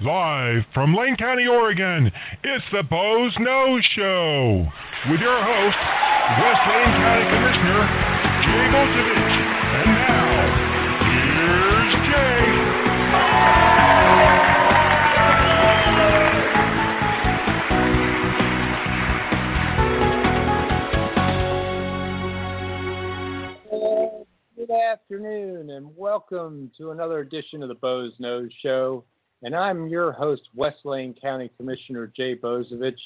Live from Lane County, Oregon, it's the Boze Noze Show with your host, West Lane County Commissioner Jay Bozovich. And now, here's Jay. Good afternoon, and welcome to another edition of the Boze Noze Show. And I'm your host, West Lane County Commissioner Jay Bozovich,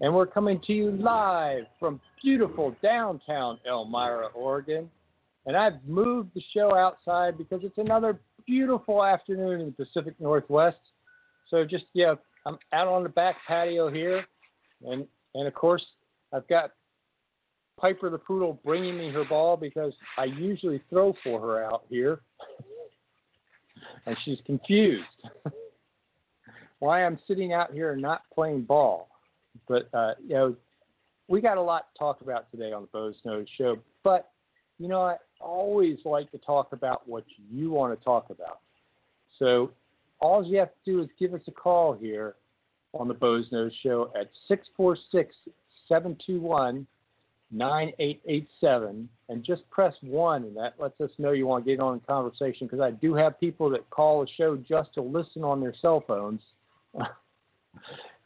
and we're coming to you live from beautiful downtown Elmira, Oregon. And I've moved the show outside because it's another beautiful afternoon in the Pacific Northwest. So just yeah, I'm out on the back patio here, and and of course I've got Piper the poodle bringing me her ball because I usually throw for her out here, and she's confused why I'm sitting out here not playing ball. But uh, you know, we got a lot to talk about today on the Boze Noze Show. But you know, I always like to talk about what you want to talk about. So all you have to do is give us a call here on the Boze Noze Show at 646 721 9887 and just press 1 and that lets us know you want to get on a conversation because I do have people that call the show just to listen on their cell phones.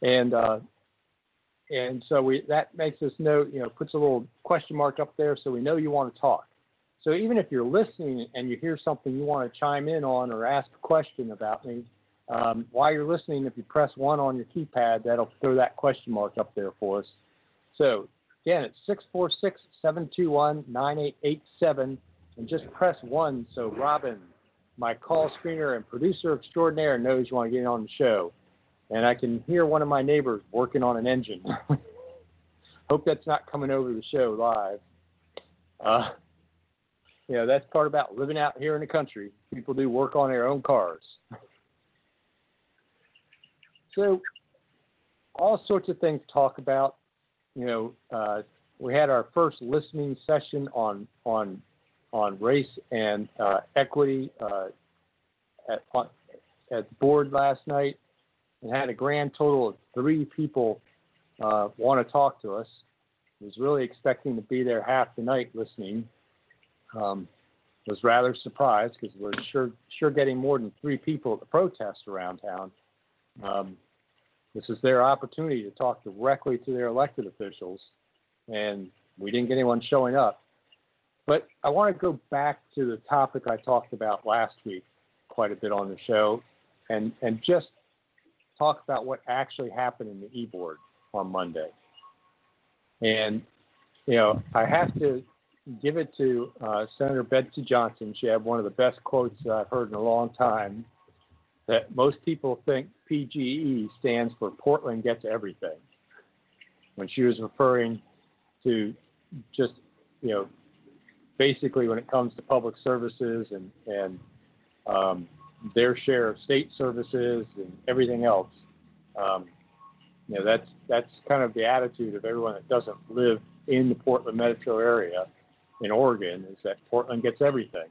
And uh, and so we that makes us know you know puts a little question mark up there so we know you want to talk. So even if you're listening and you hear something you want to chime in on or ask a question about me um, while you're listening if you press 1 on your keypad that'll throw that question mark up there for us. So Again, it's 646 721 9887. And just press 1 so Robin, my call screener and producer extraordinaire, knows you want to get on the show. And I can hear one of my neighbors working on an engine. Hope that's not coming over the show live. Uh, you know, that's part about living out here in the country. People do work on their own cars. So, all sorts of things talk about you know, uh, we had our first listening session on on on race and uh, equity uh, at on, at the board last night, and had a grand total of three people uh, want to talk to us. Was really expecting to be there half the night listening. Um, was rather surprised because we're sure sure getting more than three people at the protest around town. Um, this is their opportunity to talk directly to their elected officials, and we didn't get anyone showing up. But I want to go back to the topic I talked about last week quite a bit on the show, and and just talk about what actually happened in the e-board on Monday. And you know, I have to give it to uh, Senator Betsy Johnson. She had one of the best quotes I've heard in a long time. That most people think PGE stands for Portland Gets Everything. When she was referring to just, you know, basically when it comes to public services and, and um, their share of state services and everything else, um, you know, that's, that's kind of the attitude of everyone that doesn't live in the Portland metro area in Oregon is that Portland gets everything.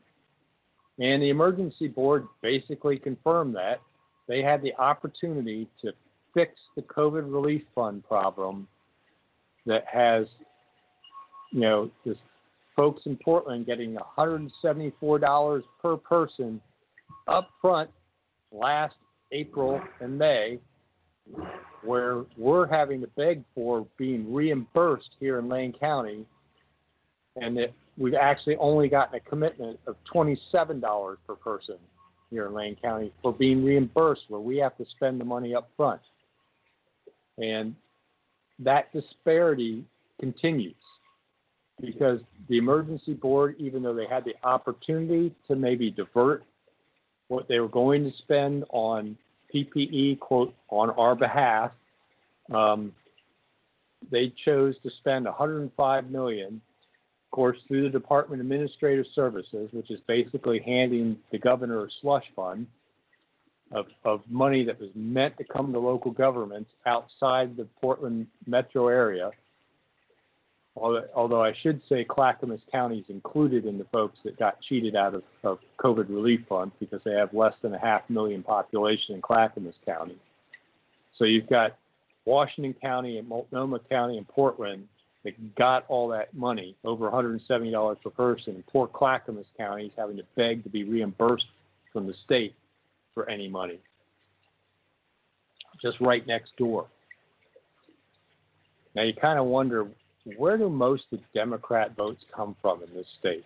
And the emergency board basically confirmed that. They had the opportunity to fix the COVID relief fund problem that has, you know, this folks in Portland getting $174 per person up front last April and May, where we're having to beg for being reimbursed here in Lane County, and that we've actually only gotten a commitment of $27 per person here in Lane County for being reimbursed, where we have to spend the money up front. And that disparity continues because the emergency board, even though they had the opportunity to maybe divert what they were going to spend on PPE, quote, on our behalf, um, they chose to spend 105 million, course, through the Department of Administrative Services, which is basically handing the governor a slush fund of, of money that was meant to come to local governments outside the Portland metro area. Although, although I should say Clackamas County is included in the folks that got cheated out of, of COVID relief funds because they have less than a half million population in Clackamas County. So you've got Washington County and Multnomah County and Portland that got all that money, over $170 per person. And poor Clackamas County is having to beg to be reimbursed from the state for any money. Just right next door. Now you kind of wonder where do most of the Democrat votes come from in this state?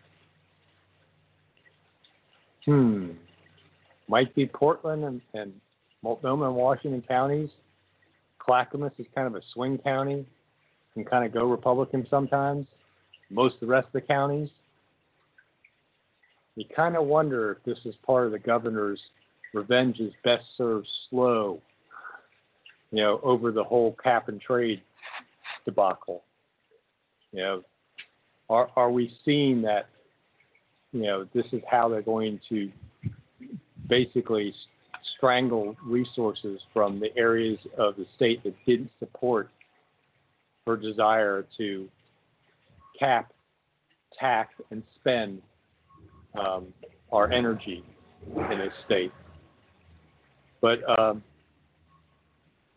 Hmm. Might be Portland and, and Multnomah and Washington counties. Clackamas is kind of a swing county, can kind of go Republican sometimes. Most of the rest of the counties. You kind of wonder if this is part of the governor's revenge is best served slow, you know, over the whole cap and trade debacle. You know, are are we seeing that? You know, this is how they're going to basically strangle resources from the areas of the state that didn't support her desire to cap, tax, and spend um, our energy in this state. But um,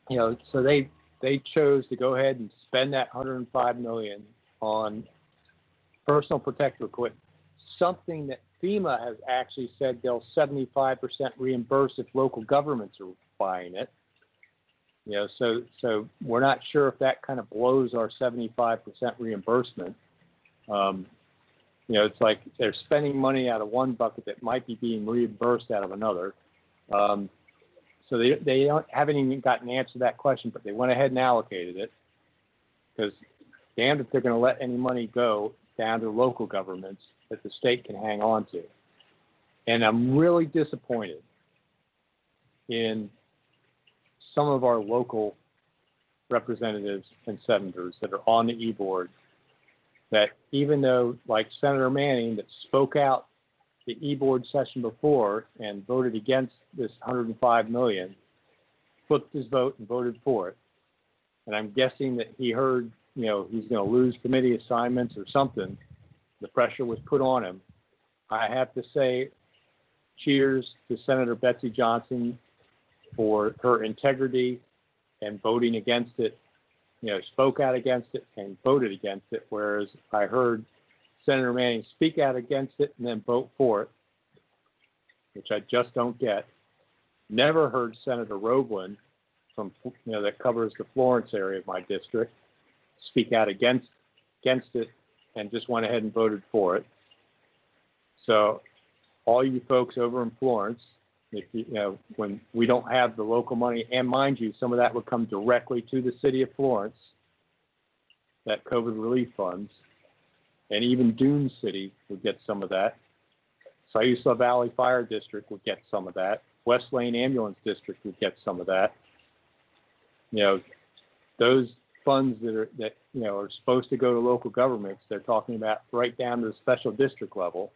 you know, so they they chose to go ahead and spend that 105 million on personal protective equipment, something that FEMA has actually said they'll 75% reimburse if local governments are buying it. You know, so so we're not sure if that kind of blows our 75% reimbursement. Um, you know, it's like they're spending money out of one bucket that might be being reimbursed out of another. Um, so they they don't, haven't even gotten an answer to that question, but they went ahead and allocated it because damned if they're going to let any money go down to local governments that the state can hang on to. And I'm really disappointed in some of our local representatives and senators that are on the e board that even though, like Senator Manning, that spoke out the e board session before and voted against this 105 million, flipped his vote and voted for it. And I'm guessing that he heard you know, he's going to lose committee assignments or something. The pressure was put on him. I have to say, cheers to Senator Betsy Johnson for her integrity and voting against it. You know, spoke out against it and voted against it, whereas I heard Senator Manning speak out against it and then vote for it, which I just don't get. Never heard Senator Roblan from you know that covers the Florence area of my district speak out against against it and just went ahead and voted for it. So, all you folks over in Florence, if you, know when we don't have the local money, and mind you, some of that would come directly to the city of Florence, that COVID relief funds, and even Dune City would get some of that. Siuslaw Valley Fire District would get some of that. West Lane Ambulance District would get some of that. You know, those funds that are that you know are supposed to go to local governments. They're talking about right down to the special district level.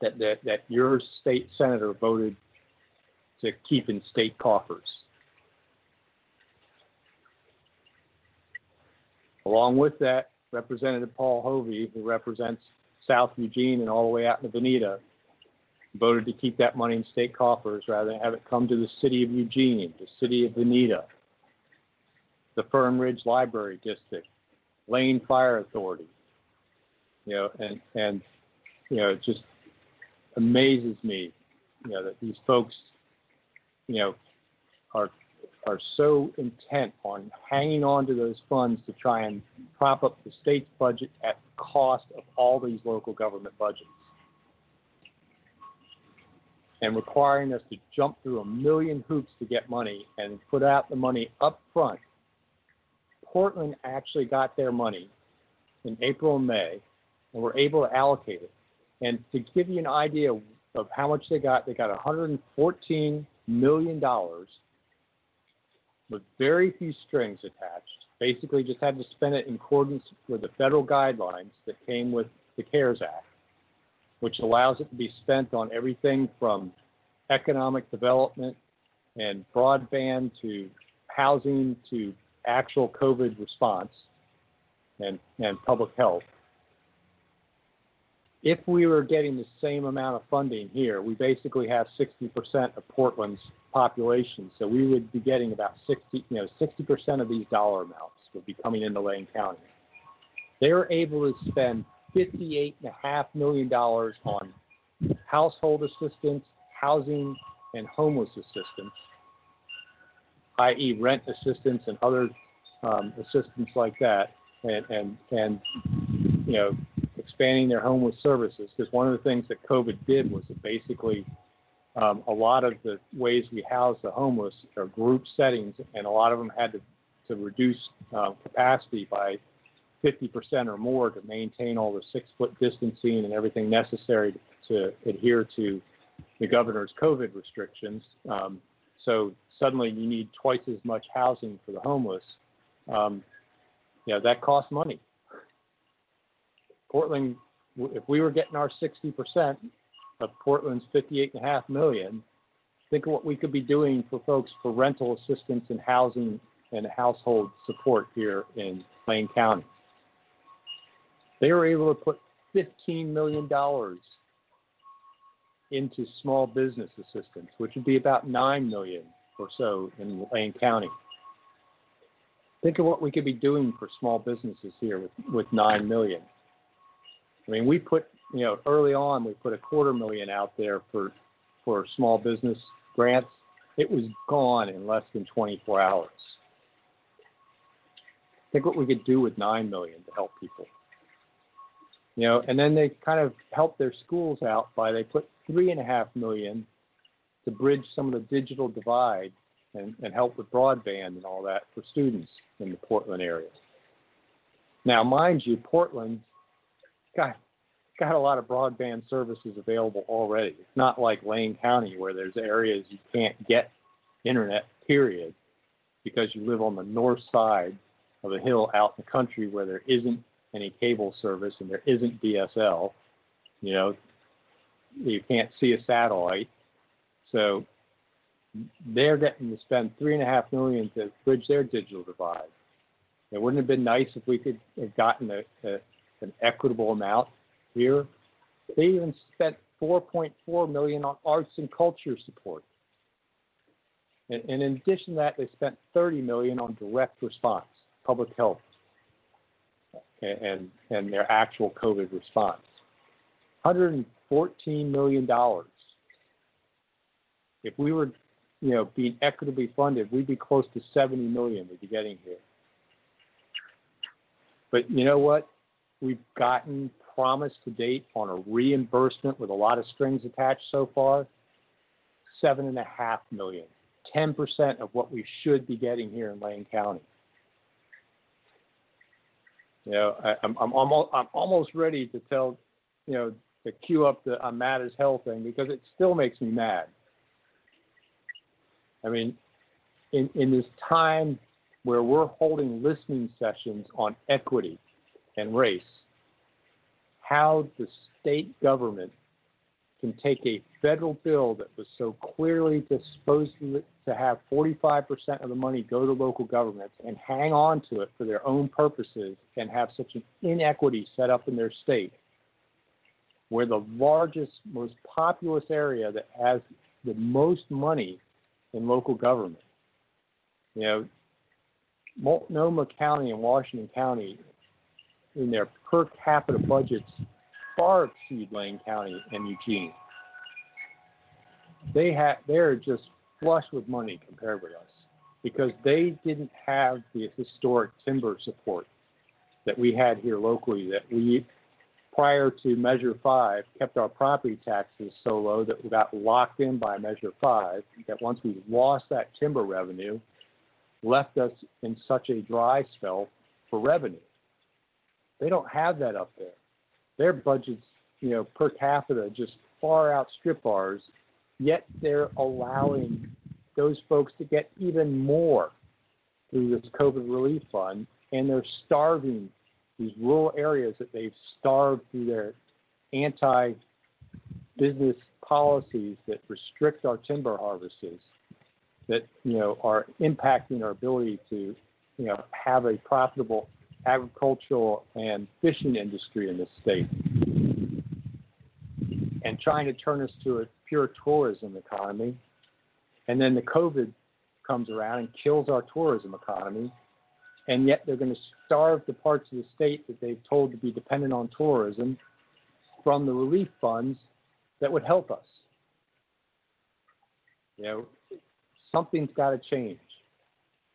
That that that your state senator voted to keep in state coffers. Along with that, Representative Paul Holvey, who represents South Eugene and all the way out in Veneta, voted to keep that money in state coffers rather than have it come to the city of Eugene, the city of Veneta, the Fern Ridge Library District, Lane Fire Authority. You know, and and you know, just amazes me, you know, that these folks, you know, are are so intent on hanging on to those funds to try and prop up the state's budget at the cost of all these local government budgets and requiring us to jump through a million hoops to get money and put out the money up front. Portland actually got their money in April and May and were able to allocate it. And to give you an idea of how much they got, they got $114 million with very few strings attached. Basically, just had to spend it in accordance with the federal guidelines that came with the CARES Act which allows it to be spent on everything from economic development and broadband to housing to actual COVID response and, and public health. If we were getting the same amount of funding here, we basically have 60% of Portland's population. So we would be getting about 60, you know, 60% of these dollar amounts would be coming into Lane County. They were able to spend $58.5 million on household assistance, housing, and homeless assistance, i.e., rent assistance and other um, assistance like that, and, and, and you know, expanding their homeless services. Because one of the things that COVID did was basically um, a lot of the ways we house the homeless are group settings, and a lot of them had to, to reduce uh, capacity by 50% or more to maintain all the six foot distancing and everything necessary to, to adhere to the governor's COVID restrictions. Um, so suddenly you need twice as much housing for the homeless. Um, yeah, that costs money. Portland, if we were getting our 60% of Portland's 58.5 million, think of what we could be doing for folks for rental assistance and housing and household support here in Lane County. They were able to put $15 million into small business assistance, which would be about 9 million or so in Lane County. Think of what we could be doing for small businesses here with, with $9 million. I mean, we put, you know, early on, we put a quarter million out there for, for small business grants. It was gone in less than 24 hours. Think what we could do with 9 million to help people you know, and then they kind of helped their schools out by they put three and a half million to bridge some of the digital divide and, and help with broadband and all that for students in the Portland area. Now, mind you, Portland's got got a lot of broadband services available already. It's not like Lane County where there's areas you can't get internet, period, because you live on the north side of a hill out in the country where there isn't any cable service and there isn't DSL. You know, you can't see a satellite. So they're getting to spend three and a half million to bridge their digital divide. It wouldn't have been nice if we could have gotten a, a, an equitable amount here. They even spent 4.4 million on arts and culture support. And, and in addition to that, they spent 30 million on direct response, public health and, and their actual COVID response. $114 million. If we were, you know, being equitably funded, we'd be close to 70 million we'd be getting here. But you know what? We've gotten promise to date on a reimbursement with a lot of strings attached so far. Seven and a half million. 10% of what we should be getting here in Lane County. You know, I, I'm I'm almost I'm almost ready to tell, you know, to cue up the I'm mad as hell thing because it still makes me mad. I mean, in in this time where we're holding listening sessions on equity and race, how the state government can take a federal bill that was so clearly supposed to have 45% of the money go to local governments and hang on to it for their own purposes and have such an inequity set up in their state where the largest, most populous area that has the most money in local government. You know, Multnomah County and Washington County, in their per capita budgets, far exceed Lane County and Eugene. They have they're just flush with money compared with us. because they didn't have the historic timber support that we had here locally that we prior to measure 5 kept our property taxes so low that we got locked in by measure 5 that once we lost that timber revenue left us in such a dry spell for revenue they don't have that up there. Their budgets you know per capita just far outstrip ours yet they're allowing those folks to get even more through this COVID relief fund, and they're starving these rural areas that they've starved through their anti business policies that restrict our timber harvests that you know are impacting our ability to you know have a profitable agricultural and fishing industry in this state and trying to turn us to a pure tourism economy and then the COVID comes around and kills our tourism economy. And yet they're going to starve the parts of the state that they've told to be dependent on tourism from the relief funds that would help us. You know, something's got to change.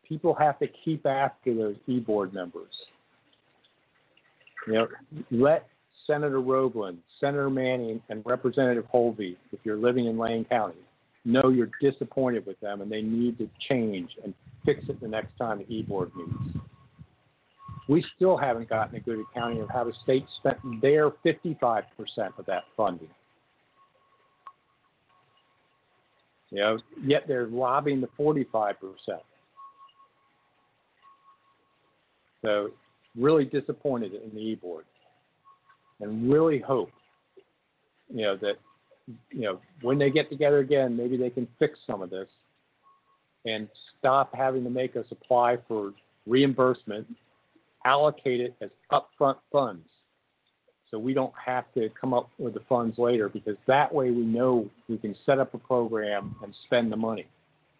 People have to keep after those e-board members. You know, let Senator Roblan, Senator Manning, and Representative Holvey, if you're living in Lane County, know you're disappointed with them and they need to change and fix it the next time the e-board meets. We still haven't gotten a good accounting of how the state spent their 55% of that funding. You know, yet they're lobbying the 45%. So really disappointed in the e-board and really hope, you know, that you know, when they get together again, maybe they can fix some of this and stop having to make us apply for reimbursement, allocate it as upfront funds. So we don't have to come up with the funds later because that way we know we can set up a program and spend the money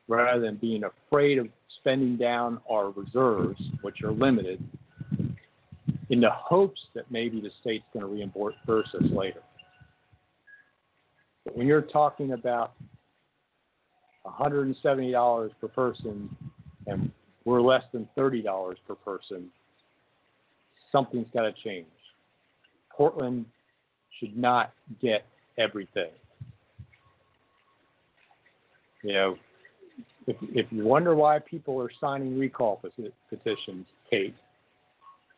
rather than being afraid of spending down our reserves, which are limited, in the hopes that maybe the state's going to reimburse us later. But when you're talking about $170 per person and we're less than $30 per person, something's got to change. Portland should not get everything. You know, if, if you wonder why people are signing recall petitions, Kate,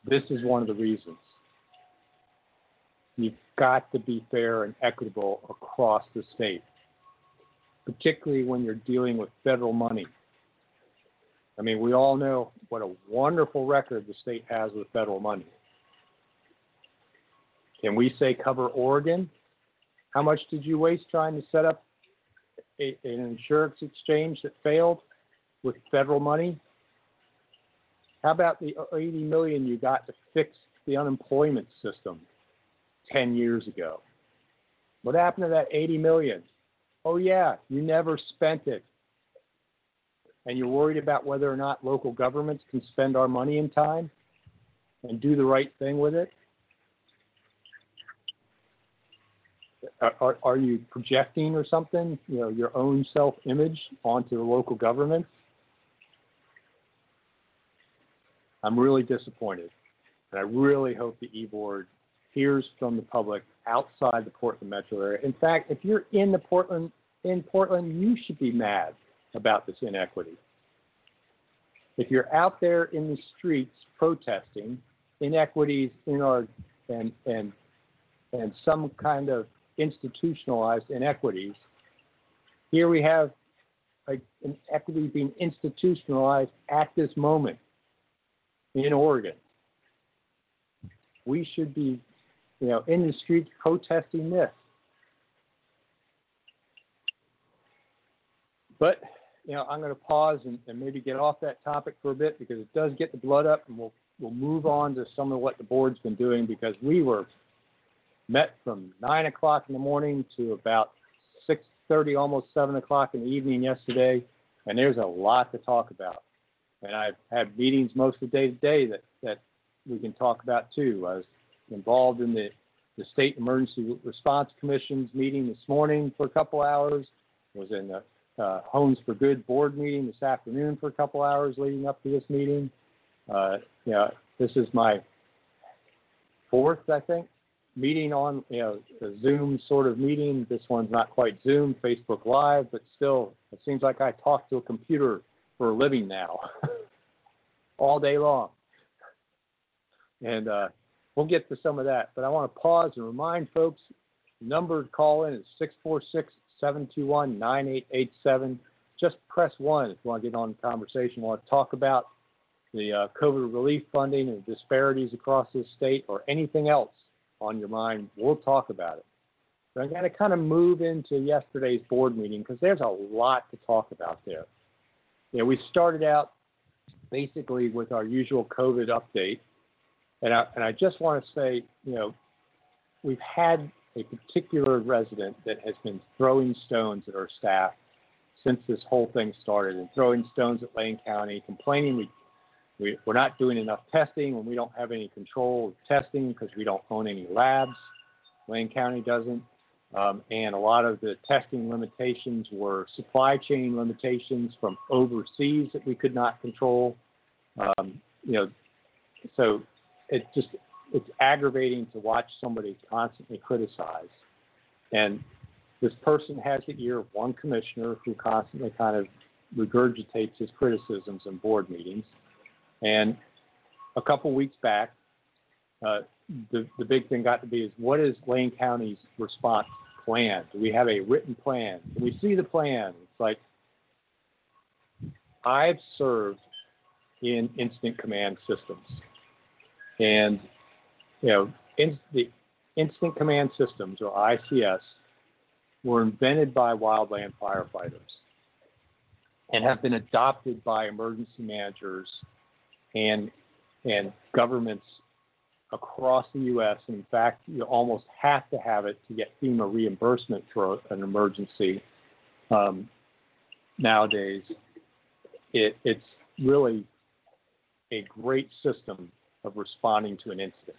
this is one of the reasons. You've got to be fair and equitable across the state, particularly when you're dealing with federal money. I mean, we all know what a wonderful record the state has with federal money. Can we say cover Oregon? How much did you waste trying to set up a, an insurance exchange that failed with federal money? How about the 80 million you got to fix the unemployment system? 10 years ago. What happened to that 80 million? Oh yeah, you never spent it. And you're worried about whether or not local governments can spend our money in time and do the right thing with it? Are, are, you projecting or something, you know, your own self-image onto the local governments? I'm really disappointed, and I really hope the e-board hears from the public outside the Portland metro area. In fact, if you're in the Portland in Portland, you should be mad about this inequity. If you're out there in the streets protesting inequities in our and and and some kind of institutionalized inequities, here we have a, an equity being institutionalized at this moment in Oregon. We should be you know, in the streets protesting this. But, you know, I'm going to pause and, and maybe get off that topic for a bit because it does get the blood up, and we'll we'll move on to some of what the board's been doing because we were met from nine o'clock in the morning to about six thirty, almost seven o'clock in the evening yesterday, and there's a lot to talk about. And I've had meetings most of the day today that that we can talk about too. I was involved in the, the State Emergency Response Commission's meeting this morning for a couple hours, was in the uh, Homes for Good board meeting this afternoon for a couple hours leading up to this meeting. Uh, you know, this is my fourth, I think, meeting on you know a Zoom sort of meeting. This one's not quite Zoom, Facebook Live, but still, it seems like I talk to a computer for a living now, all day long. And uh, we'll get to some of that, but I want to pause and remind folks. Number to call in is 646 721 9887. Just press one if you want to get on the conversation. want to talk about the uh, COVID relief funding and disparities across this state or anything else on your mind, we'll talk about it. I'm going to kind of move into yesterday's board meeting because there's a lot to talk about there. Know, we started out basically with our usual COVID update, and I, and I just want to say, you know, we've had a particular resident that has been throwing stones at our staff since this whole thing started and throwing stones at Lane County, complaining we, we, we're not doing enough testing when we don't have any control of testing because we don't own any labs. Lane County doesn't. Um, and a lot of the testing limitations were supply chain limitations from overseas that we could not control. Um, you know, so it just it's aggravating to watch somebody constantly criticize. And this person has the ear of one commissioner who constantly kind of regurgitates his criticisms in board meetings. And a couple weeks back, uh, the, the big thing got to be is what is Lane County's response plan? Do we have a written plan? Can we see the plan? It's like I've served in incident command systems. And you know, in, the Incident Command Systems, or ICS, were invented by wildland firefighters and have been adopted by emergency managers and and governments across the U.S. And in fact, you almost have to have it to get FEMA reimbursement for an emergency. Um, nowadays, it, it's really a great system of responding to an incident.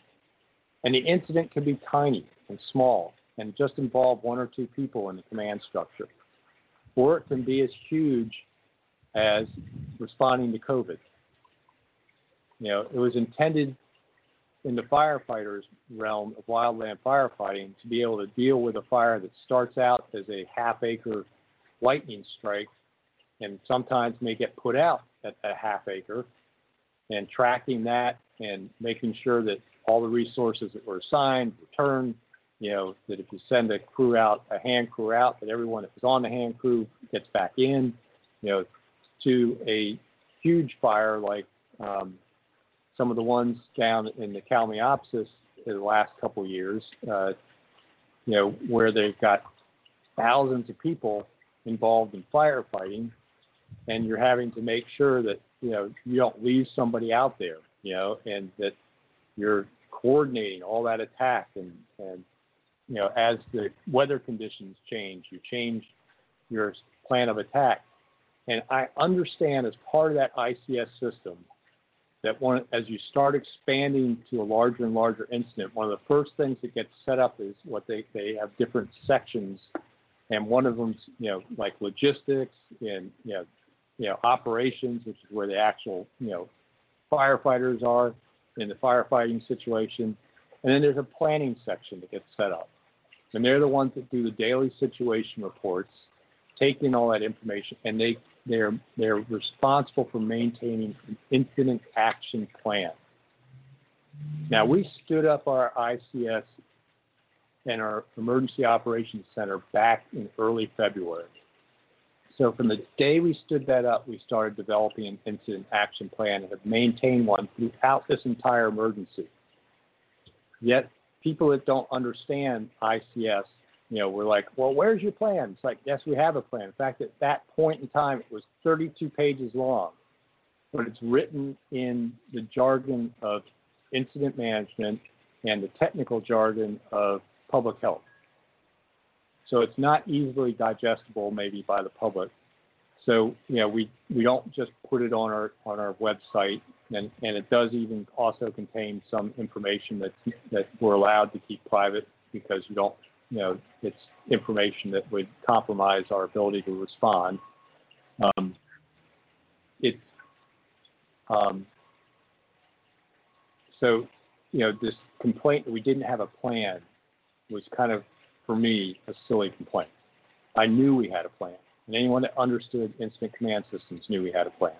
And the incident can be tiny and small and just involve one or two people in the command structure. Or it can be as huge as responding to COVID. You know, it was intended in the firefighters realm of wildland firefighting to be able to deal with a fire that starts out as a half acre lightning strike and sometimes may get put out at a half acre and tracking that and making sure that all the resources that were assigned returned. You know that if you send a crew out, a hand crew out, that everyone that was on the hand crew gets back in. You know, to a huge fire like um, some of the ones down in the Kalmiopsis in the last couple of years. Uh, you know, where they've got thousands of people involved in firefighting, and you're having to make sure that you know you don't leave somebody out there. You know, and that you're coordinating all that attack and, and you know as the weather conditions change you change your plan of attack and i understand as part of that ics system that one as you start expanding to a larger and larger incident one of the first things that gets set up is what they they have different sections and one of them's you know like logistics and you know you know operations which is where the actual you know firefighters are in the firefighting situation. And then there's a planning section that gets set up. And they're the ones that do the daily situation reports, take in all that information, and they, they're, they're responsible for maintaining an incident action plan. Now, we stood up our ICS and our Emergency Operations Center back in early February. So from the day we stood that up, we started developing an incident action plan and have maintained one throughout this entire emergency. Yet people that don't understand ICS, you know, we're like, well, where's your plan? It's like, yes, we have a plan. In fact, at that point in time, it was 32 pages long, but it's written in the jargon of incident management and the technical jargon of public health. So it's not easily digestible maybe by the public. So you know we we don't just put it on our on our website, and and it does even also contain some information that that we're allowed to keep private because you don't you know it's information that would compromise our ability to respond. Um, it's um, so you know this complaint that we didn't have a plan was kind of for me a silly complaint. I knew we had a plan, and anyone that understood incident command systems knew we had a plan.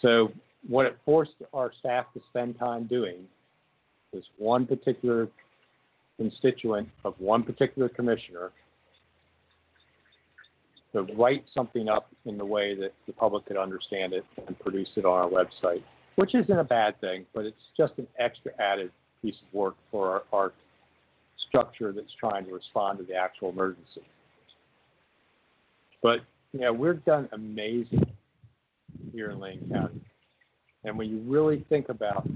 So what it forced our staff to spend time doing was one particular constituent of one particular commissioner to write something up in the way that the public could understand it and produce it on our website, which isn't a bad thing, but it's just an extra added piece of work for our, our structure that's trying to respond to the actual emergency. But know, we've done amazing here in Lane County. And when you really think about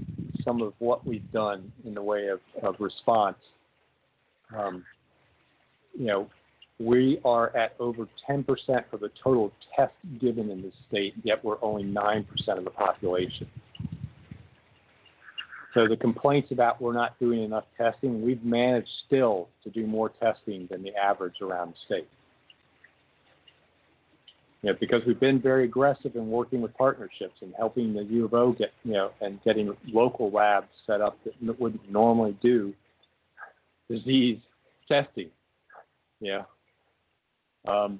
some of what we've done in the way of, of response, um, you know, we are at over 10% of the total tests given in the state, yet we're only 9% of the population. So the complaints about we're not doing enough testing, we've managed still to do more testing than the average around the state. You know, because we've been very aggressive in working with partnerships and helping the U of O get, you know, and getting local labs set up that wouldn't normally do disease testing. Yeah. Um,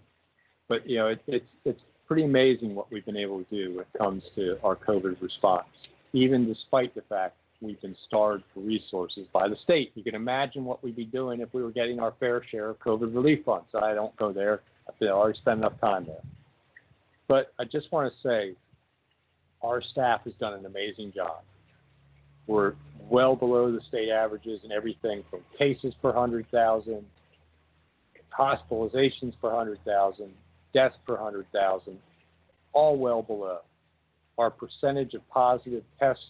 but you know, it, it's it's pretty amazing what we've been able to do when it comes to our COVID response, even despite the fact we've been starved for resources by the state. You can imagine what we'd be doing if we were getting our fair share of COVID relief funds. I don't go there. I already spent enough time there. But I just want to say, our staff has done an amazing job. We're well below the state averages in everything from cases per 100,000, hospitalizations per 100,000, deaths per 100,000, all well below. Our percentage of positive tests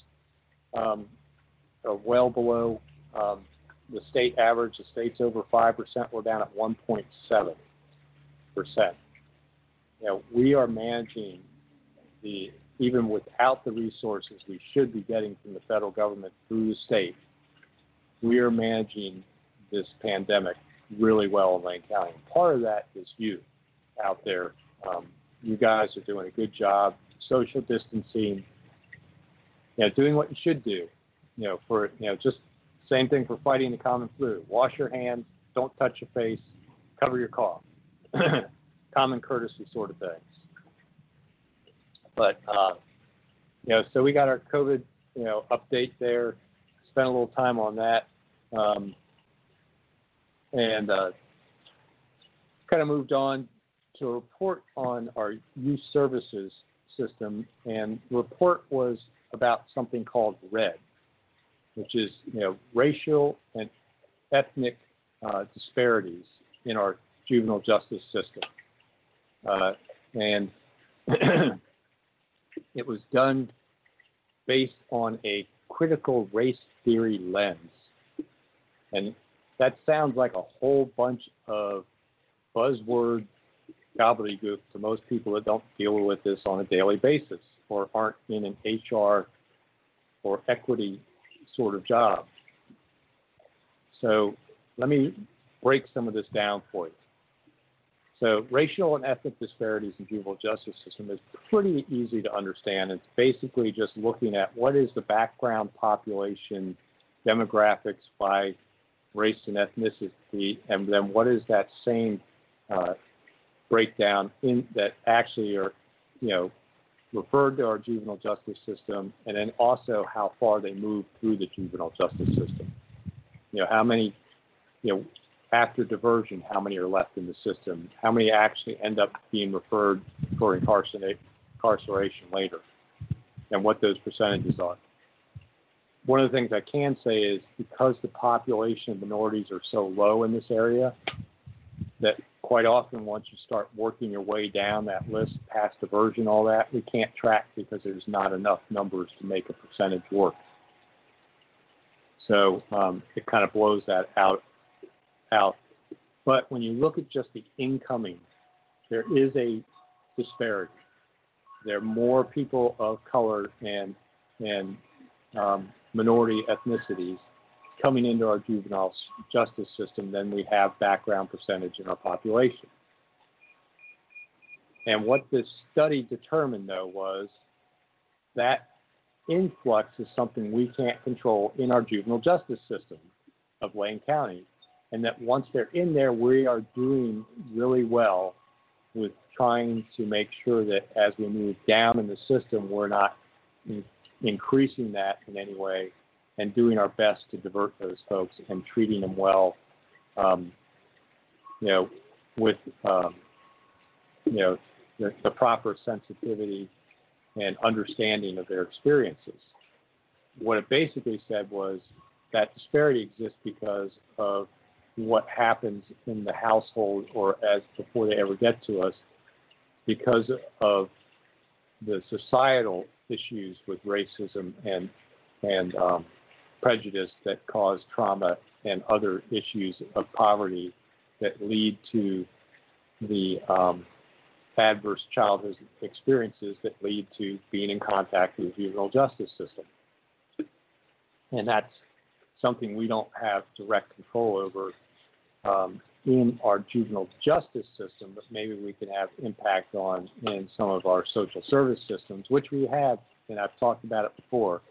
um, are well below um, the state average. The state's over 5%. We're down at 1.7%. You know, we are managing the even without the resources we should be getting from the federal government through the state, we are managing this pandemic really well in Lane County. And part of that is you out there. Um, you guys are doing a good job, social distancing, you know, doing what you should do. You know, for you know, just same thing for fighting the common flu. Wash your hands, don't touch your face, cover your cough. common courtesy sort of things. But uh, you know, so we got our COVID you know update there. Spent a little time on that, um, and uh, kind of moved on to a report on our youth services system. And the report was about something called RED, which is you know racial and ethnic uh, disparities in our juvenile justice system. Uh, and it was done based on a critical race theory lens. And that sounds like a whole bunch of buzzword gobbledygook to most people that don't deal with this on a daily basis or aren't in an HR or equity sort of job. So let me break some of this down for you. So racial and ethnic disparities in juvenile justice system is pretty easy to understand. It's basically just looking at what is the background population demographics by race and ethnicity, and then what is that same uh, breakdown in that actually are, you know, referred to our juvenile justice system, and then also how far they move through the juvenile justice system. You know, how many, you know, after diversion, how many are left in the system? How many actually end up being referred for incarceration later? And what those percentages are. One of the things I can say is because the population of minorities are so low in this area, that quite often once you start working your way down that list past diversion, all that, we can't track because there's not enough numbers to make a percentage work. So um, it kind of blows that out out. But when you look at just the incoming, there is a disparity. There are more people of color and and um, minority ethnicities coming into our juvenile justice system than we have background percentage in our population. And what this study determined, though, was that influx is something we can't control in our juvenile justice system of Lane County. And that once they're in there, we are doing really well with trying to make sure that as we move down in the system, we're not in- increasing that in any way and doing our best to divert those folks and treating them well, um, you know, with, um, you know, the, the proper sensitivity and understanding of their experiences. What it basically said was that disparity exists because of what happens in the household or as before they ever get to us because of the societal issues with racism and and um, prejudice that cause trauma and other issues of poverty that lead to the um, adverse childhood experiences that lead to being in contact with the juvenile justice system. And that's something we don't have direct control over um, in our juvenile justice system, but maybe we can have impact on in some of our social service systems, which we have, and I've talked about it before,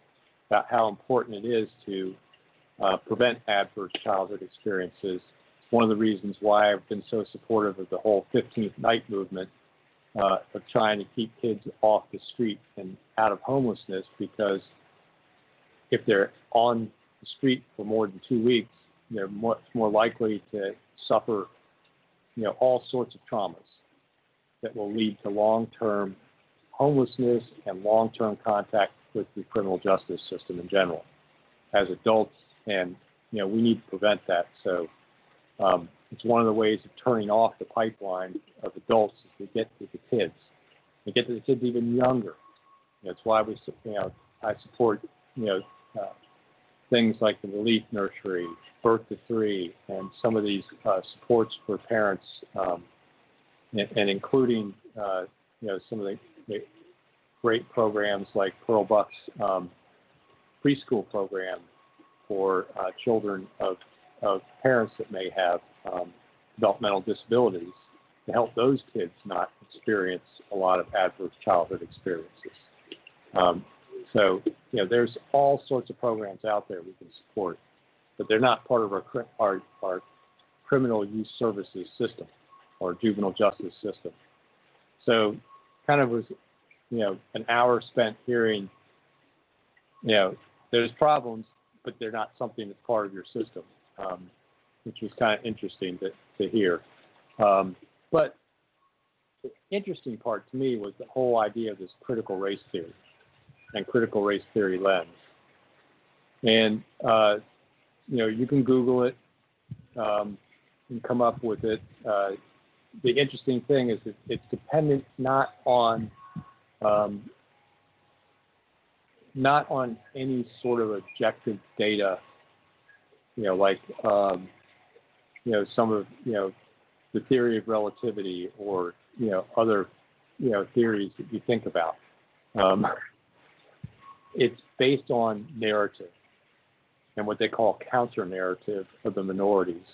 about how important it is to uh, prevent adverse childhood experiences. It's one of the reasons why I've been so supportive of the whole 15th night movement uh, of trying to keep kids off the street and out of homelessness because if they're on the street for more than two weeks, they're much more likely to suffer, you know, all sorts of traumas that will lead to long-term homelessness and long-term contact with the criminal justice system in general as adults. And you know, we need to prevent that. So um, it's one of the ways of turning off the pipeline of adults is to get to the kids. To get to the kids even younger. That's why we, you know, I support, you know, uh, things like the Relief Nursery, Birth to Three, and some of these uh, supports for parents, um, and, and, including, uh, you know, some of the, the, great programs like Pearl Buck's um, preschool program for uh, children of, of parents that may have um, developmental disabilities to help those kids not experience a lot of adverse childhood experiences. Um, so, you know, there's all sorts of programs out there we can support, but they're not part of our our, our criminal youth services system or juvenile justice system. So, kind of was, you know, an hour spent hearing, you know, there's problems, but they're not something that's part of your system, um, which was kind of interesting to, to hear. Um, but the interesting part to me was the whole idea of this critical race theory and critical race theory lens. And uh, you know, you can Google it um, and come up with it. Uh, the interesting thing is that it's dependent not on um, not on any sort of objective data. You know, like um, you know some of you know the theory of relativity or you know other you know theories that you think about. Um, it's based on narrative and what they call counter narrative of the minorities.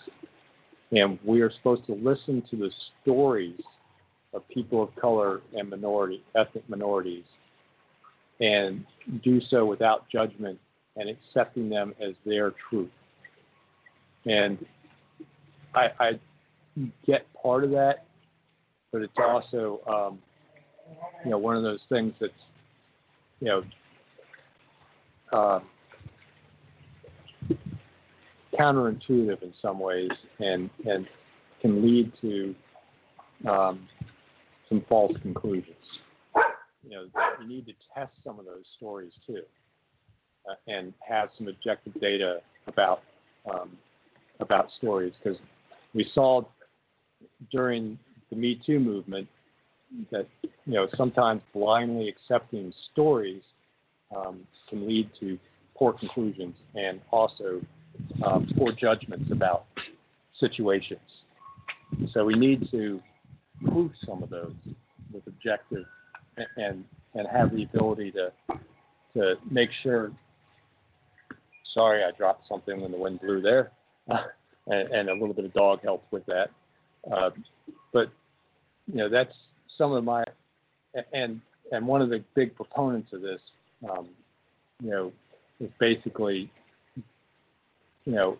And we are supposed to listen to the stories of people of color and minority ethnic minorities and do so without judgment and accepting them as their truth. And I, I get part of that, but it's also um, you know one of those things that's you know uh, counterintuitive in some ways and and can lead to um, some false conclusions. You know, you need to test some of those stories too, uh, and have some objective data about um, about stories because we saw during the Me Too movement that you know sometimes blindly accepting stories um, can lead to poor conclusions and also um, poor judgments about situations. So we need to prove some of those with objective and and have the ability to to make sure sorry, I dropped something when the wind blew there, and, and, a little bit of dog help with that. Uh, but you know, that's some of my and and one of the big proponents of this, um, you know, is basically, you know,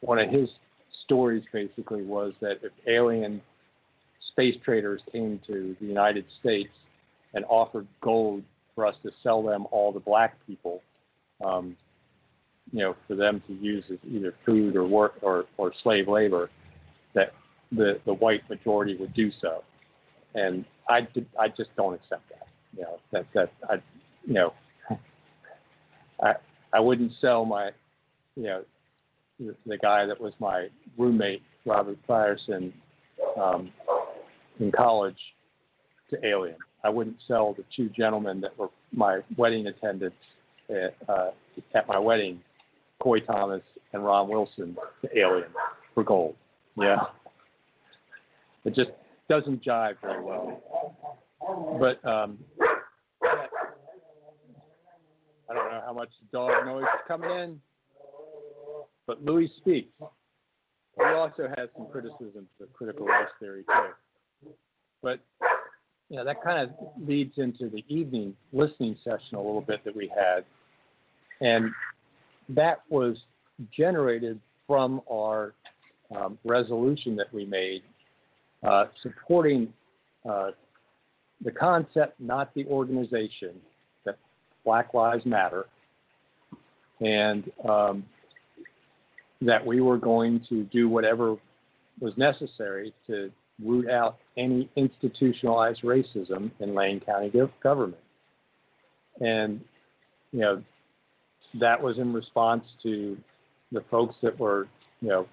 one of his stories basically was that if alien space traders came to the United States and offered gold for us to sell them all the black people, um, you know, for them to use as either food or work or, or slave labor, that the, the white majority would do so. And I, I just don't accept that. You know, that, that I, you know, I, I wouldn't sell my, you know, the, the guy that was my roommate, Robert Frierson, um, in college to Alien. I wouldn't sell the two gentlemen that were my wedding attendants at, uh, at my wedding, Coy Thomas and Ron Wilson, to Alien for gold. Yeah. It just doesn't jive very well. But um, I don't know how much dog noise is coming in, but Louis speaks. He also has some criticisms of critical race theory too. But you know, that kind of leads into the evening listening session a little bit that we had. And that was generated from our um, resolution that we made uh, supporting uh, the concept, not the organization, Black Lives Matter, and um, that we were going to do whatever was necessary to root out any institutionalized racism in Lane County government. And, you know, that was in response to the folks that were, you know,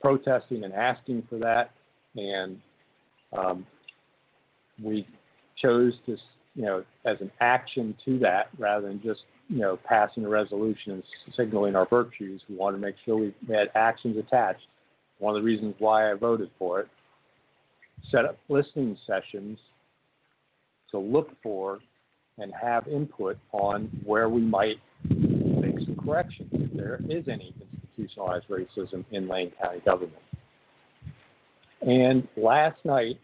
protesting and asking for that. And um, we chose to, you know, as an action to that rather than just, you know, passing a resolution and signaling our virtues. We wanted to make sure we had actions attached. One of the reasons why I voted for it set up listening sessions to look for and have input on where we might make some corrections if there is any institutionalized racism in Lane County government. And last night,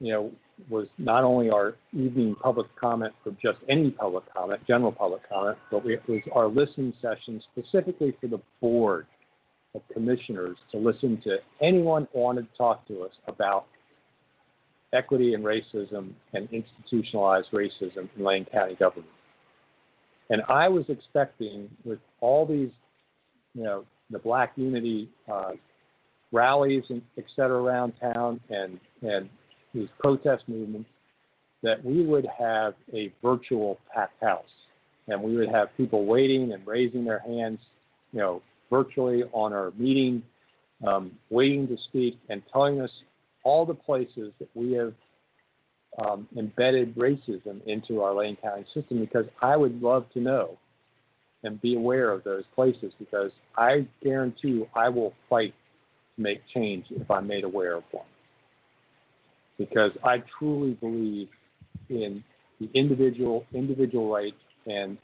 you know, was not only our evening public comment for just any public comment, general public comment, but it was our listening session specifically for the board of commissioners to listen to anyone who wanted to talk to us about equity and racism and institutionalized racism in Lane County government. And I was expecting, with all these, you know, the Black Unity uh, rallies and et cetera around town and, and these protest movements, that we would have a virtual packed house. And we would have people waiting and raising their hands, you know, virtually on our meeting, um, waiting to speak and telling us all the places that we have um, embedded racism into our Lane County system because I would love to know and be aware of those places because I guarantee you I will fight to make change if I'm made aware of one. Because I truly believe in the individual individual rights and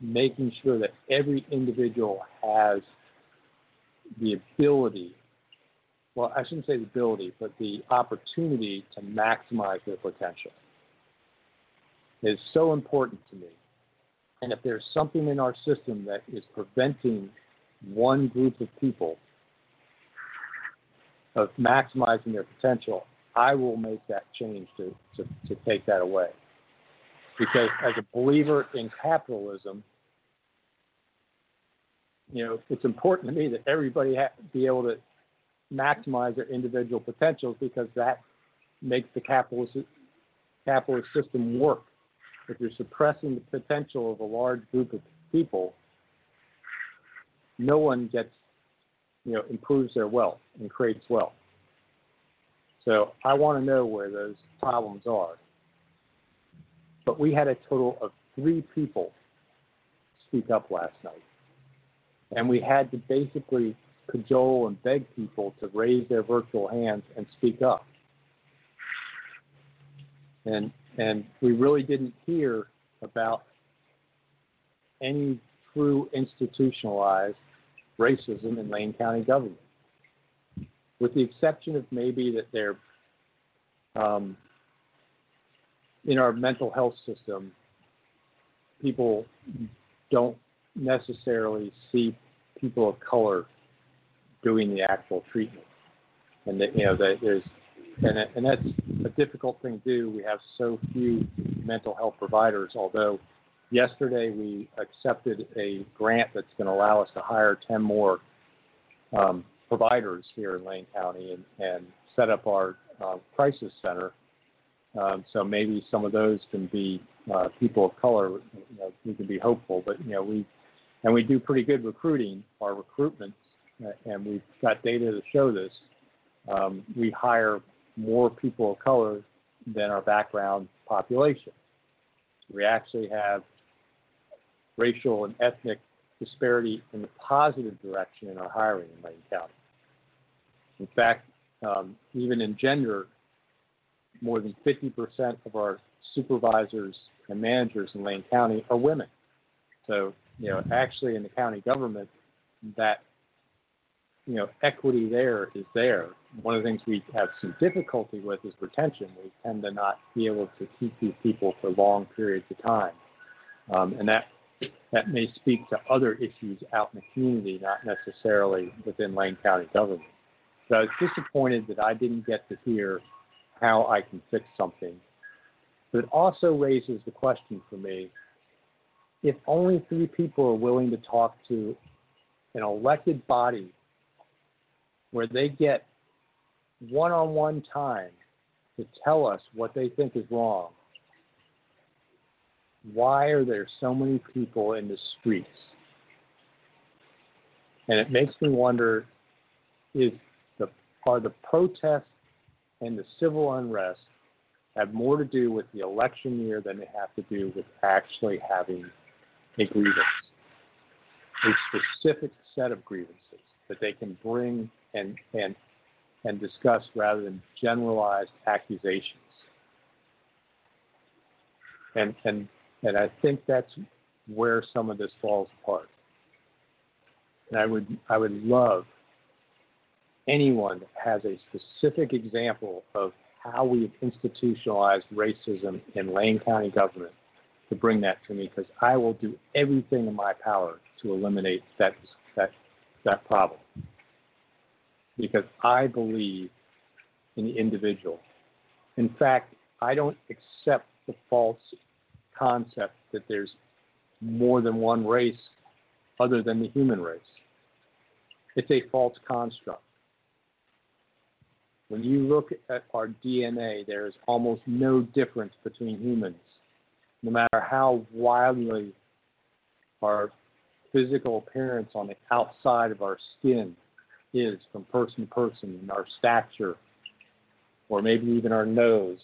making sure that every individual has the ability well, I shouldn't say the ability, but the opportunity to maximize their potential is so important to me. And if there's something in our system that is preventing one group of people of maximizing their potential, I will make that change to, to, to take that away. Because as a believer in capitalism, you know, it's important to me that everybody ha- be able to maximize their individual potentials because that makes the capitalist capitalist system work. If you're suppressing the potential of a large group of people, no one gets, you know, improves their wealth and creates wealth. So I want to know where those problems are. But we had a total of three people speak up last night. And we had to basically cajole and beg people to raise their virtual hands and speak up. And and we really didn't hear about any true institutionalized racism in Lane County government, with the exception of maybe that they're um, in our mental health system, people don't necessarily see people of color doing the actual treatment, and that you know that there's and and that's a difficult thing to do. We have so few mental health providers. Although yesterday we accepted a grant that's going to allow us to hire 10 more um, providers here in Lane County and, and set up our uh, crisis center. Um, so maybe some of those can be uh, people of color. You know, we can be hopeful, but you know we and we do pretty good recruiting. Our recruitment, and we've got data to show this. Um, we hire more people of color than our background population. We actually have racial and ethnic disparity in the positive direction in our hiring in Lane County. In fact, um, even in gender, more than 50% of our supervisors and managers in Lane County are women. So, you know, actually in the county government, that you know, equity there is there. One of the things we have some difficulty with is retention. We tend to not be able to keep these people for long periods of time, um, and that that may speak to other issues out in the community, not necessarily within Lane County government. So I was disappointed that I didn't get to hear how I can fix something. But it also raises the question for me if only three people are willing to talk to an elected body where they get one on one time to tell us what they think is wrong, why are there so many people in the streets? And it makes me wonder is are the protests and the civil unrest have more to do with the election year than they have to do with actually having a grievance, a specific set of grievances that they can bring and and and discuss rather than generalized accusations. And and and I think that's where some of this falls apart. And I would I would love anyone has a specific example of how we've institutionalized racism in Lane County government to bring that to me because I will do everything in my power to eliminate that that that problem because I believe in the individual. In fact, I don't accept the false concept that there's more than one race other than the human race. It's a false construct. When you look at our DNA, there is almost no difference between humans, no matter how wildly our physical appearance on the outside of our skin is from person to person and our stature or maybe even our nose.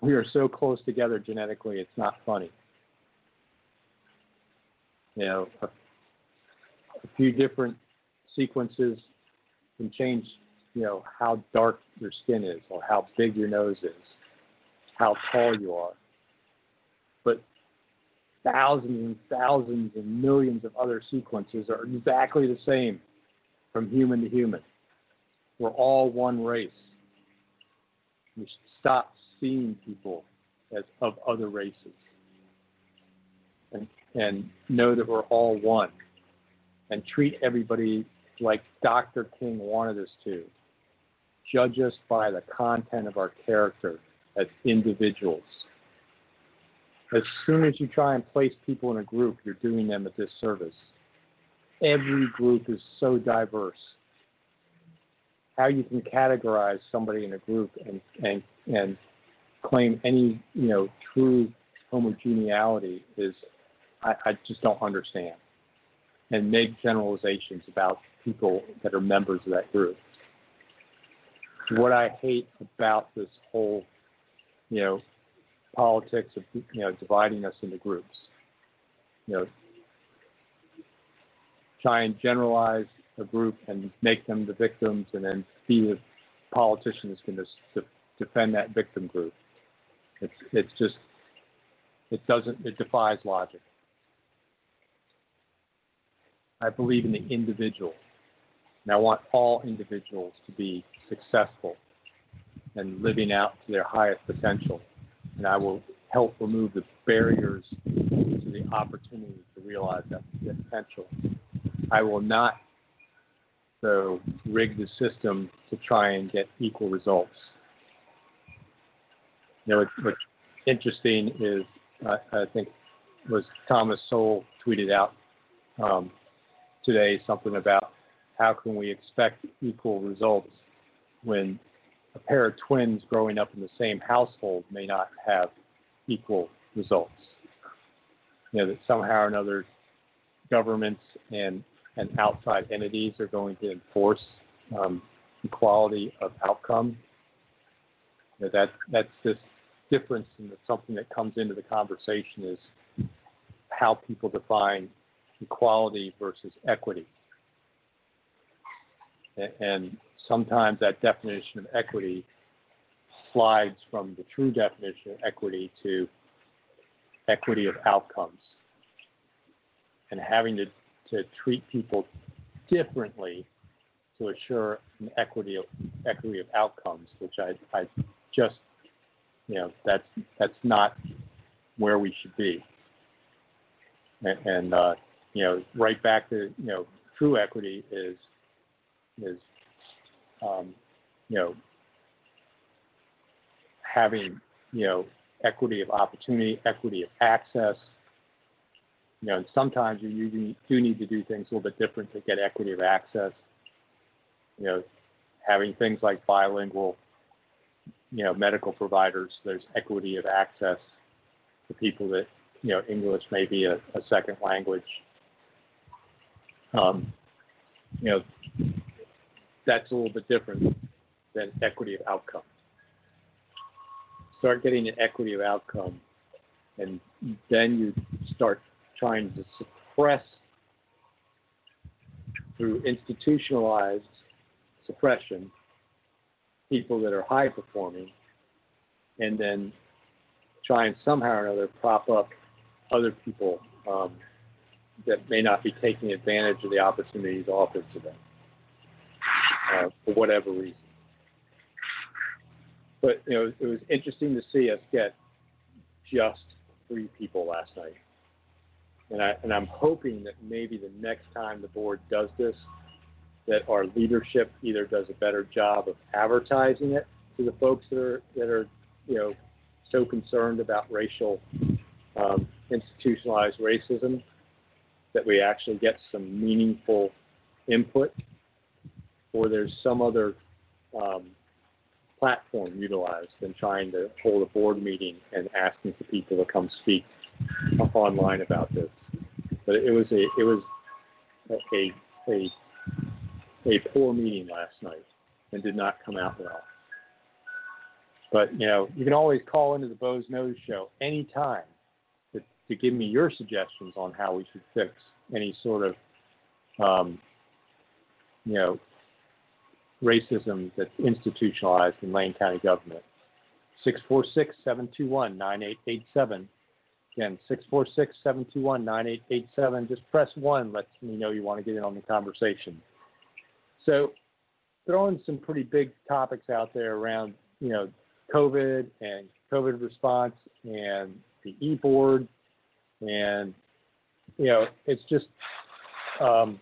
We are so close together genetically, it's not funny. You know, a, a few different sequences can change, you know, how dark your skin is or how big your nose is, how tall you are. But thousands and thousands and millions of other sequences are exactly the same from human to human. We're all one race. We should stop seeing people as of other races and, and know that we're all one and treat everybody like Dr. King wanted us to. Judge us by the content of our character as individuals as soon as you try and place people in a group, you're doing them a disservice. Every group is so diverse. How you can categorize somebody in a group and and and claim any you know true homogeneity is I, I just don't understand. And make generalizations about people that are members of that group. What I hate about this whole, you know, politics of you know dividing us into groups. You know, try and generalize a group and make them the victims, and then be the politicians can just defend that victim group. It's it's just it doesn't. It defies logic. I believe in the individual, and I want all individuals to be successful and living out to their highest potential. And I will help remove the barriers to the opportunity to realize that potential. I will not, though, rig the system to try and get equal results. You know, what's interesting is uh, I think was Thomas Sowell tweeted out um, today something about how can we expect equal results when a pair of twins growing up in the same household may not have equal results. You know, that somehow or another governments and, and outside entities are going to enforce um, equality of outcome. You know, that, that's this difference and something that comes into the conversation is how people define equality versus equity. And sometimes that definition of equity slides from the true definition of equity to equity of outcomes and having to, to treat people differently to assure an equity of equity of outcomes, which I, I just you know that's that's not where we should be. And, and uh, you know, right back to you know, true equity is is um, you know having you know equity of opportunity, equity of access. You know, and sometimes you, you do need to do things a little bit different to get equity of access. You know, having things like bilingual, you know, medical providers. There's equity of access to people that you know English may be a, a second language. Um, you know, that's a little bit different than equity of outcome. Start getting an equity of outcome, and then you start trying to suppress through institutionalized suppression people that are high performing, and then try and somehow or another prop up other people um, that may not be taking advantage of the opportunities offered to them uh, for whatever reason. But you know, it was interesting to see us get just three people last night, and I and I'm hoping that maybe the next time the board does this, that our leadership either does a better job of advertising it to the folks that are that are you know so concerned about racial um, institutionalized racism that we actually get some meaningful input, or there's some other um, platform utilized than trying to hold a board meeting and asking for people to come speak online about this. But it was a it was a a a poor meeting last night and did not come out well. But you know, you can always call into the Boze Noze show anytime to, give me your suggestions on how we should fix any sort of um, you know racism that's institutionalized in Lane County government. 646 721 9887. Again, 646 721 9887. Just press 1, lets me know you want to get in on the conversation. So, throwing some pretty big topics out there around, you know, COVID and COVID response and the e board. And, you know, it's just, um,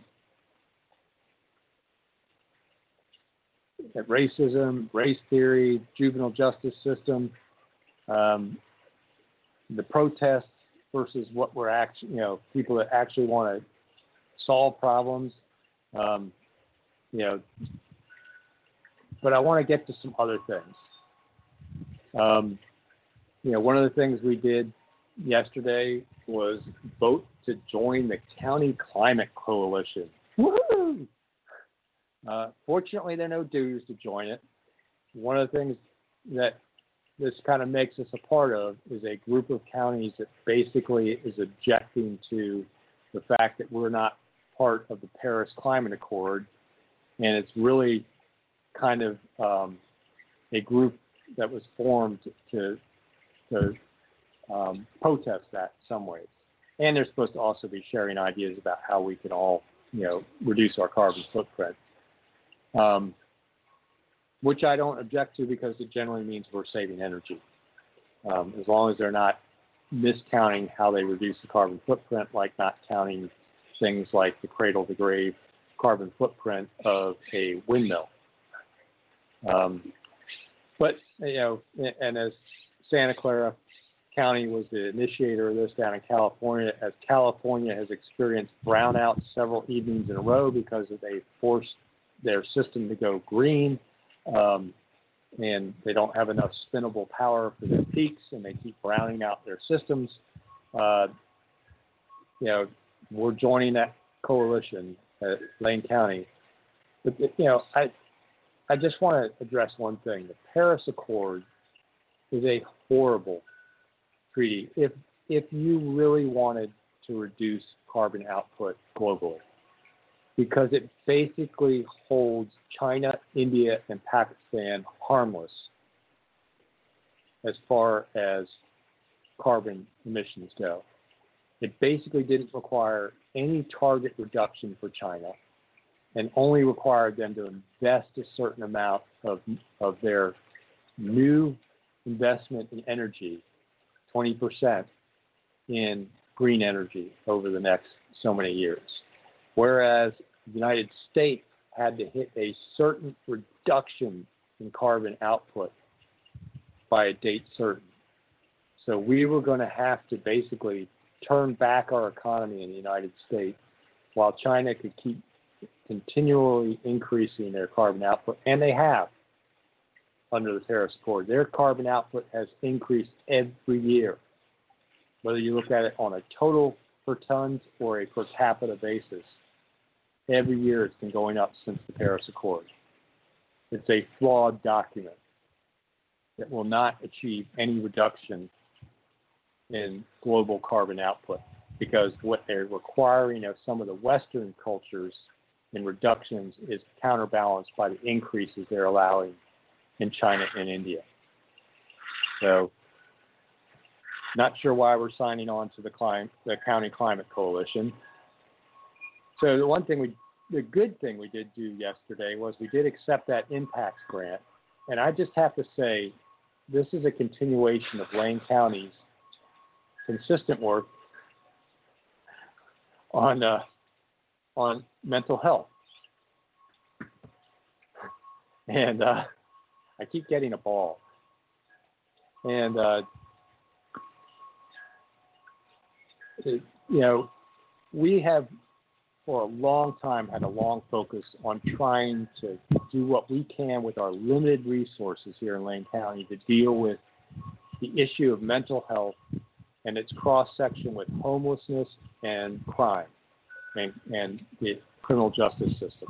racism, race theory, juvenile justice system, um, the protests versus what we're actually, you know, people that actually want to solve problems. Um, you know, but I want to get to some other things. Um, you know, one of the things we did yesterday was vote to join the County Climate Coalition. Woohoo! Uh, fortunately, there are no dues to join it. One of the things that this kind of makes us a part of is a group of counties that basically is objecting to the fact that we're not part of the Paris Climate Accord, and it's really kind of um, a group that was formed to to um, protest that in some ways. And they're supposed to also be sharing ideas about how we can all, you know, reduce our carbon footprint. Um, which I don't object to because it generally means we're saving energy. Um, as long as they're not miscounting how they reduce the carbon footprint, like not counting things like the cradle to grave carbon footprint of a windmill. Um, but you know, and as Santa Clara County was the initiator of this down in California, as California has experienced brownouts several evenings in a row because they forced their system to go green, um, and they don't have enough spinnable power for their peaks, and they keep browning out their systems. Uh, you know, we're joining that coalition at Lane County. But you know, I I just want to address one thing. The Paris Accord is a horrible if if you really wanted to reduce carbon output globally because it basically holds China, India, and Pakistan harmless as far as carbon emissions go. It basically didn't require any target reduction for China and only required them to invest a certain amount of, of their new investment in energy, 20%, in green energy over the next so many years. Whereas the United States had to hit a certain reduction in carbon output by a date certain. So we were going to have to basically turn back our economy in the United States while China could keep continually increasing their carbon output, and they have under the Paris Accord. Their carbon output has increased every year, whether you look at it on a total per tons or a per capita basis. Every year it's been going up since the Paris Accord. It's a flawed document that will not achieve any reduction in global carbon output because what they're requiring of some of the Western cultures in reductions is counterbalanced by the increases they're allowing in China and India. So, not sure why we're signing on to the, clim- the County Climate Coalition. So the one thing we, the good thing we did do yesterday was we did accept that impacts grant, and I just have to say, this is a continuation of Lane County's consistent work on uh, on mental health, and uh, I keep getting a ball, and uh, it, you know we have for a long time had a long focus on trying to do what we can with our limited resources here in Lane County to deal with the issue of mental health and its cross section with homelessness and crime and, and the criminal justice system.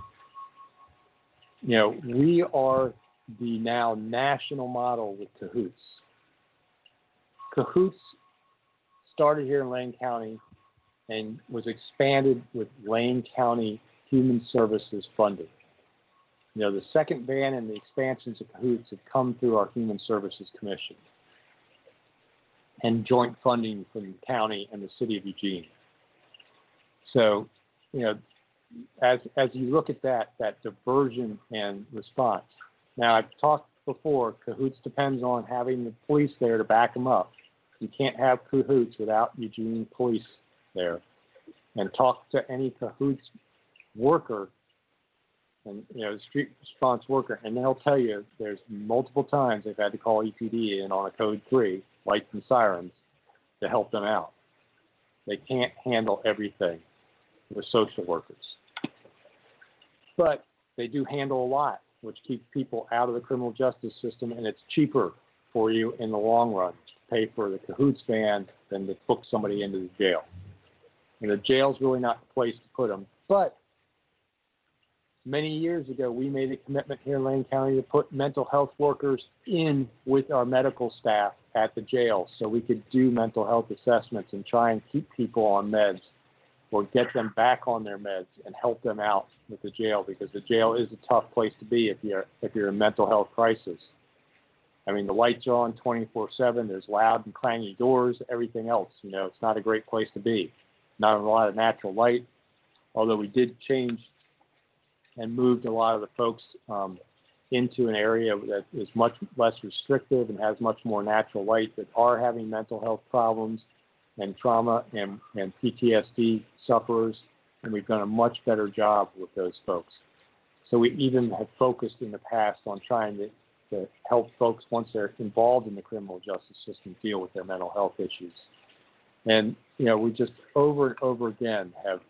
You know, we are the now national model with Cahoots. Cahoots started here in Lane County and was expanded with Lane County Human Services funding. You know, the second ban and the expansions of Cahoots have come through our Human Services Commission and joint funding from the county and the city of Eugene. So, you know, as as you look at that that diversion and response. Now, I've talked before. Cahoots depends on having the police there to back them up. You can't have Cahoots without Eugene police there. And talk to any Cahoots worker and you know street response worker, and they'll tell you there's multiple times they've had to call EPD in on a code three, lights and sirens, to help them out. They can't handle everything with social workers, but they do handle a lot, which keeps people out of the criminal justice system, and it's cheaper for you in the long run to pay for the cahoots van than to book somebody into the jail. And the jail's really not the place to put them, but many years ago, we made a commitment here in Lane County to put mental health workers in with our medical staff at the jail so we could do mental health assessments and try and keep people on meds or get them back on their meds and help them out with the jail because the jail is a tough place to be if you're if you're in mental health crisis. I mean, the lights are on 24/7. There's loud and clangy doors. Everything else, you know, it's not a great place to be. Not a lot of natural light. Although we did change and moved a lot of the folks um, into an area that is much less restrictive and has much more natural light that are having mental health problems and trauma and, and PTSD sufferers, and we've done a much better job with those folks. So we even have focused in the past on trying to, to help folks once they're involved in the criminal justice system deal with their mental health issues. And you know, we just over and over again have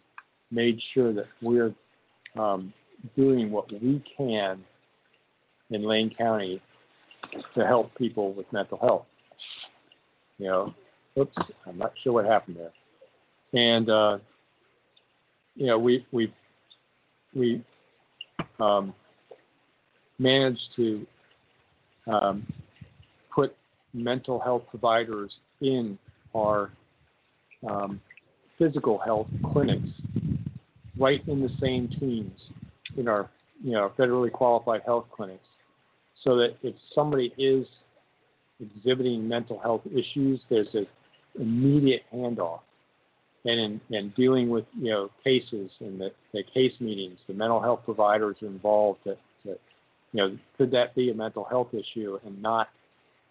made sure that we're um, doing what we can in Lane County to help people with mental health. You know, oops, I'm not sure what happened there. And uh, you know, we we we um, managed to um, put mental health providers in our um, physical health clinics right in the same teams in our you know federally qualified health clinics so that if somebody is exhibiting mental health issues, there's an immediate handoff. And in, in dealing with you know cases and the, the case meetings, the mental health providers involved. That, that you know could that be a mental health issue and not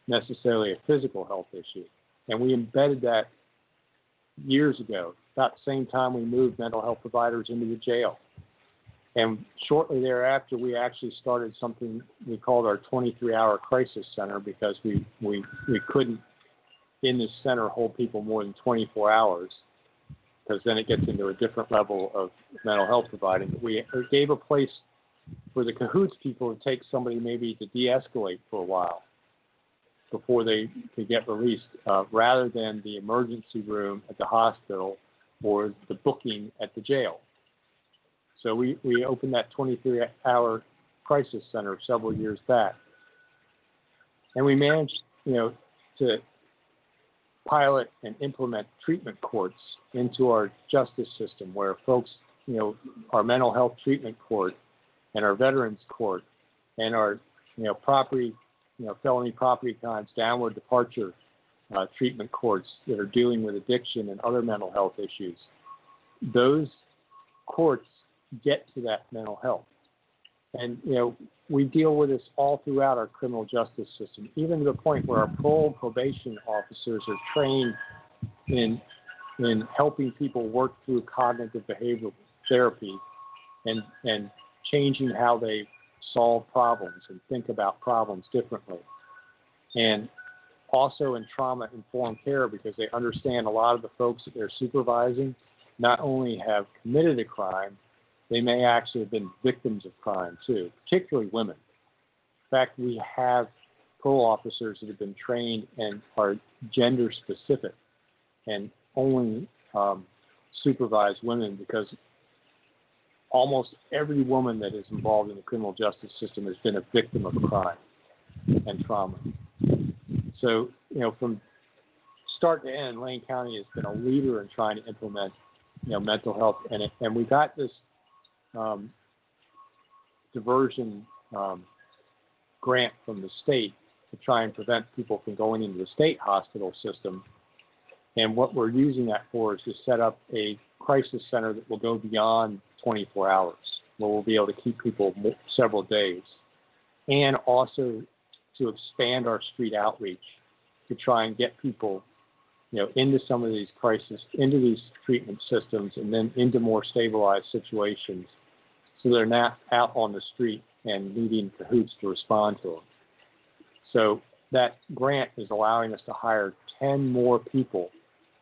necessarily a physical health issue? And we embedded that years ago. About the same time we moved mental health providers into the jail. And shortly thereafter, we actually started something we called our 23-hour crisis center because we, we, we couldn't in this center hold people more than 24 hours because then it gets into a different level of mental health providing. We gave a place for the cahoots people to take somebody maybe to de-escalate for a while before they could get released, uh, rather than the emergency room at the hospital or the booking at the jail. So we, we opened that 23 hour crisis center several years back. And we managed, you know, to pilot and implement treatment courts into our justice system where folks, you know, our mental health treatment court and our veterans court and our, you know, property, you know, felony property crimes, downward departure uh, treatment courts that are dealing with addiction and other mental health issues. Those courts get to that mental health. And you know, we deal with this all throughout our criminal justice system, even to the point where our parole probation officers are trained in in helping people work through cognitive behavioral therapy and and changing how they solve problems and think about problems differently. And also in trauma informed care because they understand a lot of the folks that they're supervising not only have committed a crime, they may actually have been victims of crime too, particularly women. In fact, we have parole officers that have been trained and are gender specific and only um, supervise women because almost every woman that is involved in the criminal justice system has been a victim of crime and trauma. So, you know, from start to end, Lane County has been a leader in trying to implement, you know, mental health, and and we got this um, diversion um, grant from the state to try and prevent people from going into the state hospital system. And what we're using that for is to set up a crisis center that will go beyond 24 hours, where we'll be able to keep people several days, and also to expand our street outreach to try and get people, you know, into some of these crisis, into these treatment systems, and then into more stabilized situations so they're not out on the street and needing cahoots to respond to them. So that grant is allowing us to hire 10 more people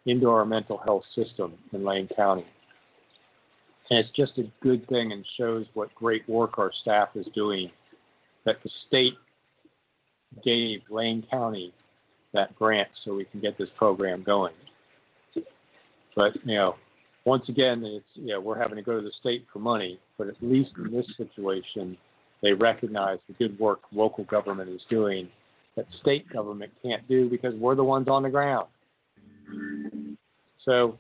into our mental health system in Lane County. And it's just a good thing and shows what great work our staff is doing that the state gave Lane County that grant so we can get this program going. But, you know, once again, it's we're having to go to the state for money, but at least in this situation, they recognize the good work local government is doing that state government can't do because we're the ones on the ground. So,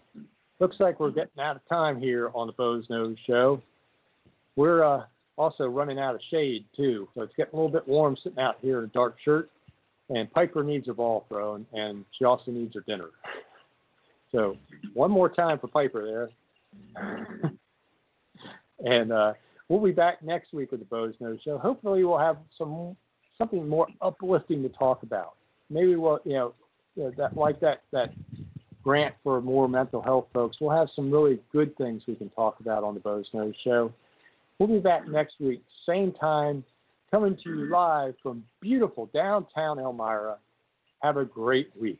looks like we're getting out of time here on the Boze Noze Show. We're uh, also running out of shade too, so it's getting a little bit warm sitting out here in a dark shirt. and Piper needs her ball thrown, and she also needs her dinner. So one more time for Piper there. and uh, we'll be back next week with the Boze Noze Show. Hopefully, we'll have some something more uplifting to talk about. Maybe we'll, you know, you know that like that that grant for more mental health folks. We'll have some really good things we can talk about on the Boze Noze Show. We'll be back next week, same time, coming to you live from beautiful downtown Elmira. Have a great week.